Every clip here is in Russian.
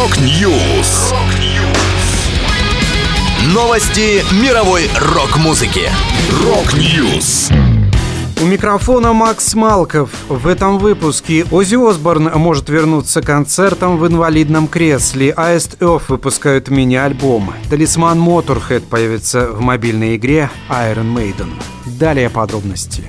Rock News. Новости мировой рок-музыки. Rock News. У микрофона Макс Малков. В этом выпуске Оззи Осборн может вернуться к концертам в инвалидном кресле. Аист Эф выпускают мини-альбом. Талисман Motorhead появится в мобильной игре Iron Maiden. Далее подробности.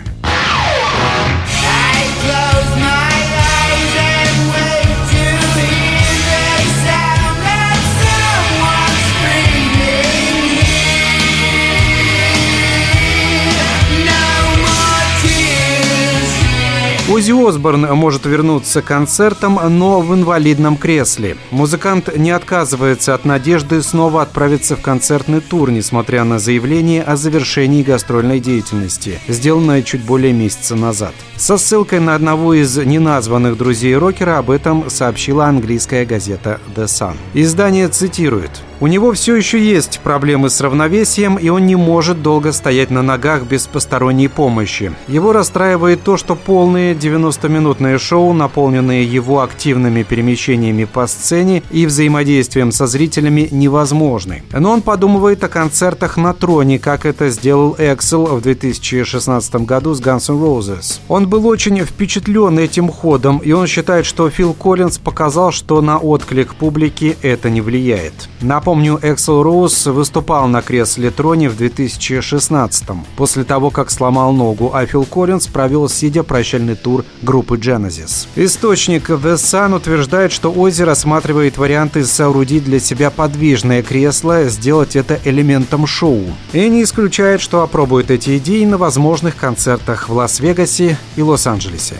Оззи Осборн может вернуться к концертам, но в инвалидном кресле. Музыкант не отказывается от надежды снова отправиться в концертный тур, несмотря на заявление о завершении гастрольной деятельности, сделанное чуть более месяца назад. Со ссылкой на одного из неназванных друзей рокера об этом сообщила английская газета The Sun. Издание цитирует у него все еще есть проблемы с равновесием, и он не может долго стоять на ногах без посторонней помощи. Его расстраивает то, что полные 90-минутные шоу, наполненные его активными перемещениями по сцене и взаимодействием со зрителями, невозможны. Но он подумывает о концертах на троне, как это сделал Эксел в 2016 году с Guns N' Roses. Он был очень впечатлен этим ходом, и он считает, что Фил Коллинз показал, что на отклик публики это не влияет. Напомню, Напомню, Эксел Роуз выступал на кресле троне в 2016-м, после того, как сломал ногу, а Фил Коллинз провел сидя прощальный тур группы Genesis. Источник The Sun утверждает, что Оззи рассматривает варианты соорудить для себя подвижное кресло, сделать это элементом шоу. И не исключает, что опробует эти идеи на возможных концертах в Лас-Вегасе и Лос-Анджелесе.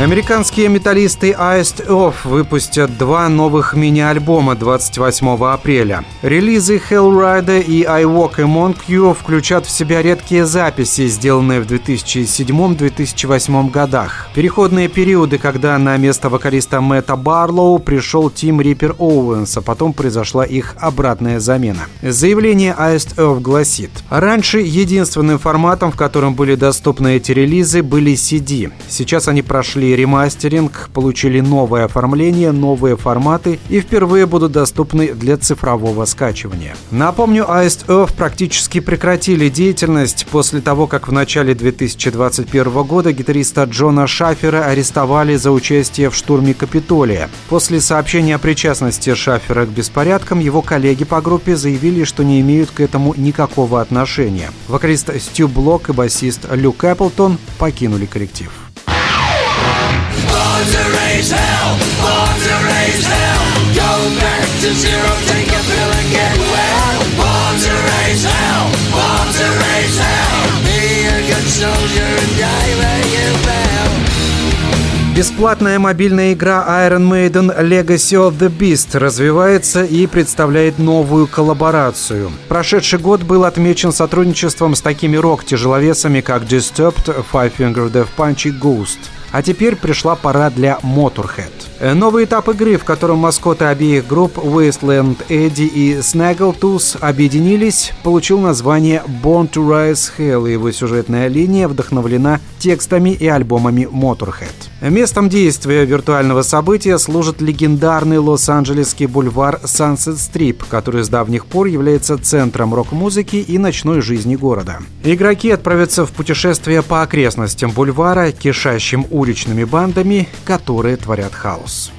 Американские металлисты Iced Off выпустят два новых мини-альбома 28 апреля. Релизы Hellrider и I Walk Among You включат в себя редкие записи, сделанные в 2007-2008 годах. Переходные периоды, когда на место вокалиста Мэтта Барлоу пришел Тим Риппер Оуэнс, а потом произошла их обратная замена. Заявление Iced Off гласит, раньше единственным форматом, в котором были доступны эти релизы, были CD. Сейчас они прошли ремастеринг, получили новое оформление, новые форматы и впервые будут доступны для цифрового скачивания. Напомню, Iced Earth практически прекратили деятельность после того, как в начале 2021 года гитариста Джона Шафера арестовали за участие в штурме Капитолия. После сообщения о причастности Шафера к беспорядкам, его коллеги по группе заявили, что не имеют к этому никакого отношения. Вокалист Стю Блок и басист Люк Эпплтон покинули коллектив. To raise hell, born to raise hell. Go back to zero, take a pill and get well. Born to raise hell, born to raise hell. Be a good soldier and die where you fell. Бесплатная мобильная игра Iron Maiden Legacy of the Beast развивается и представляет новую коллаборацию. Прошедший год был отмечен сотрудничеством с такими рок-тяжеловесами, как Disturbed, Five Finger Death Punch и Ghost. А теперь пришла пора для Motorhead. Э, новый этап игры, в котором маскоты обеих групп Wasteland Эдди и Snaggletooth объединились, получил название Born to Rise Hell, и его сюжетная линия вдохновлена текстами и альбомами Motorhead. Местом действия виртуального события служит легендарный лос-анджелесский бульвар Sunset Strip, который с давних пор является центром рок-музыки и ночной жизни города. Игроки отправятся в путешествие по окрестностям бульвара, кишащим уличными бандами, которые творят хаос.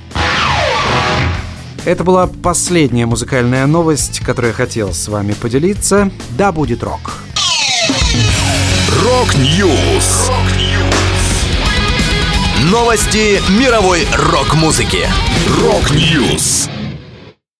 Это была последняя музыкальная новость, которую я хотел с вами поделиться. Да будет рок! Рок-Ньюс! Новости мировой рок-музыки. Рок-Ньюс!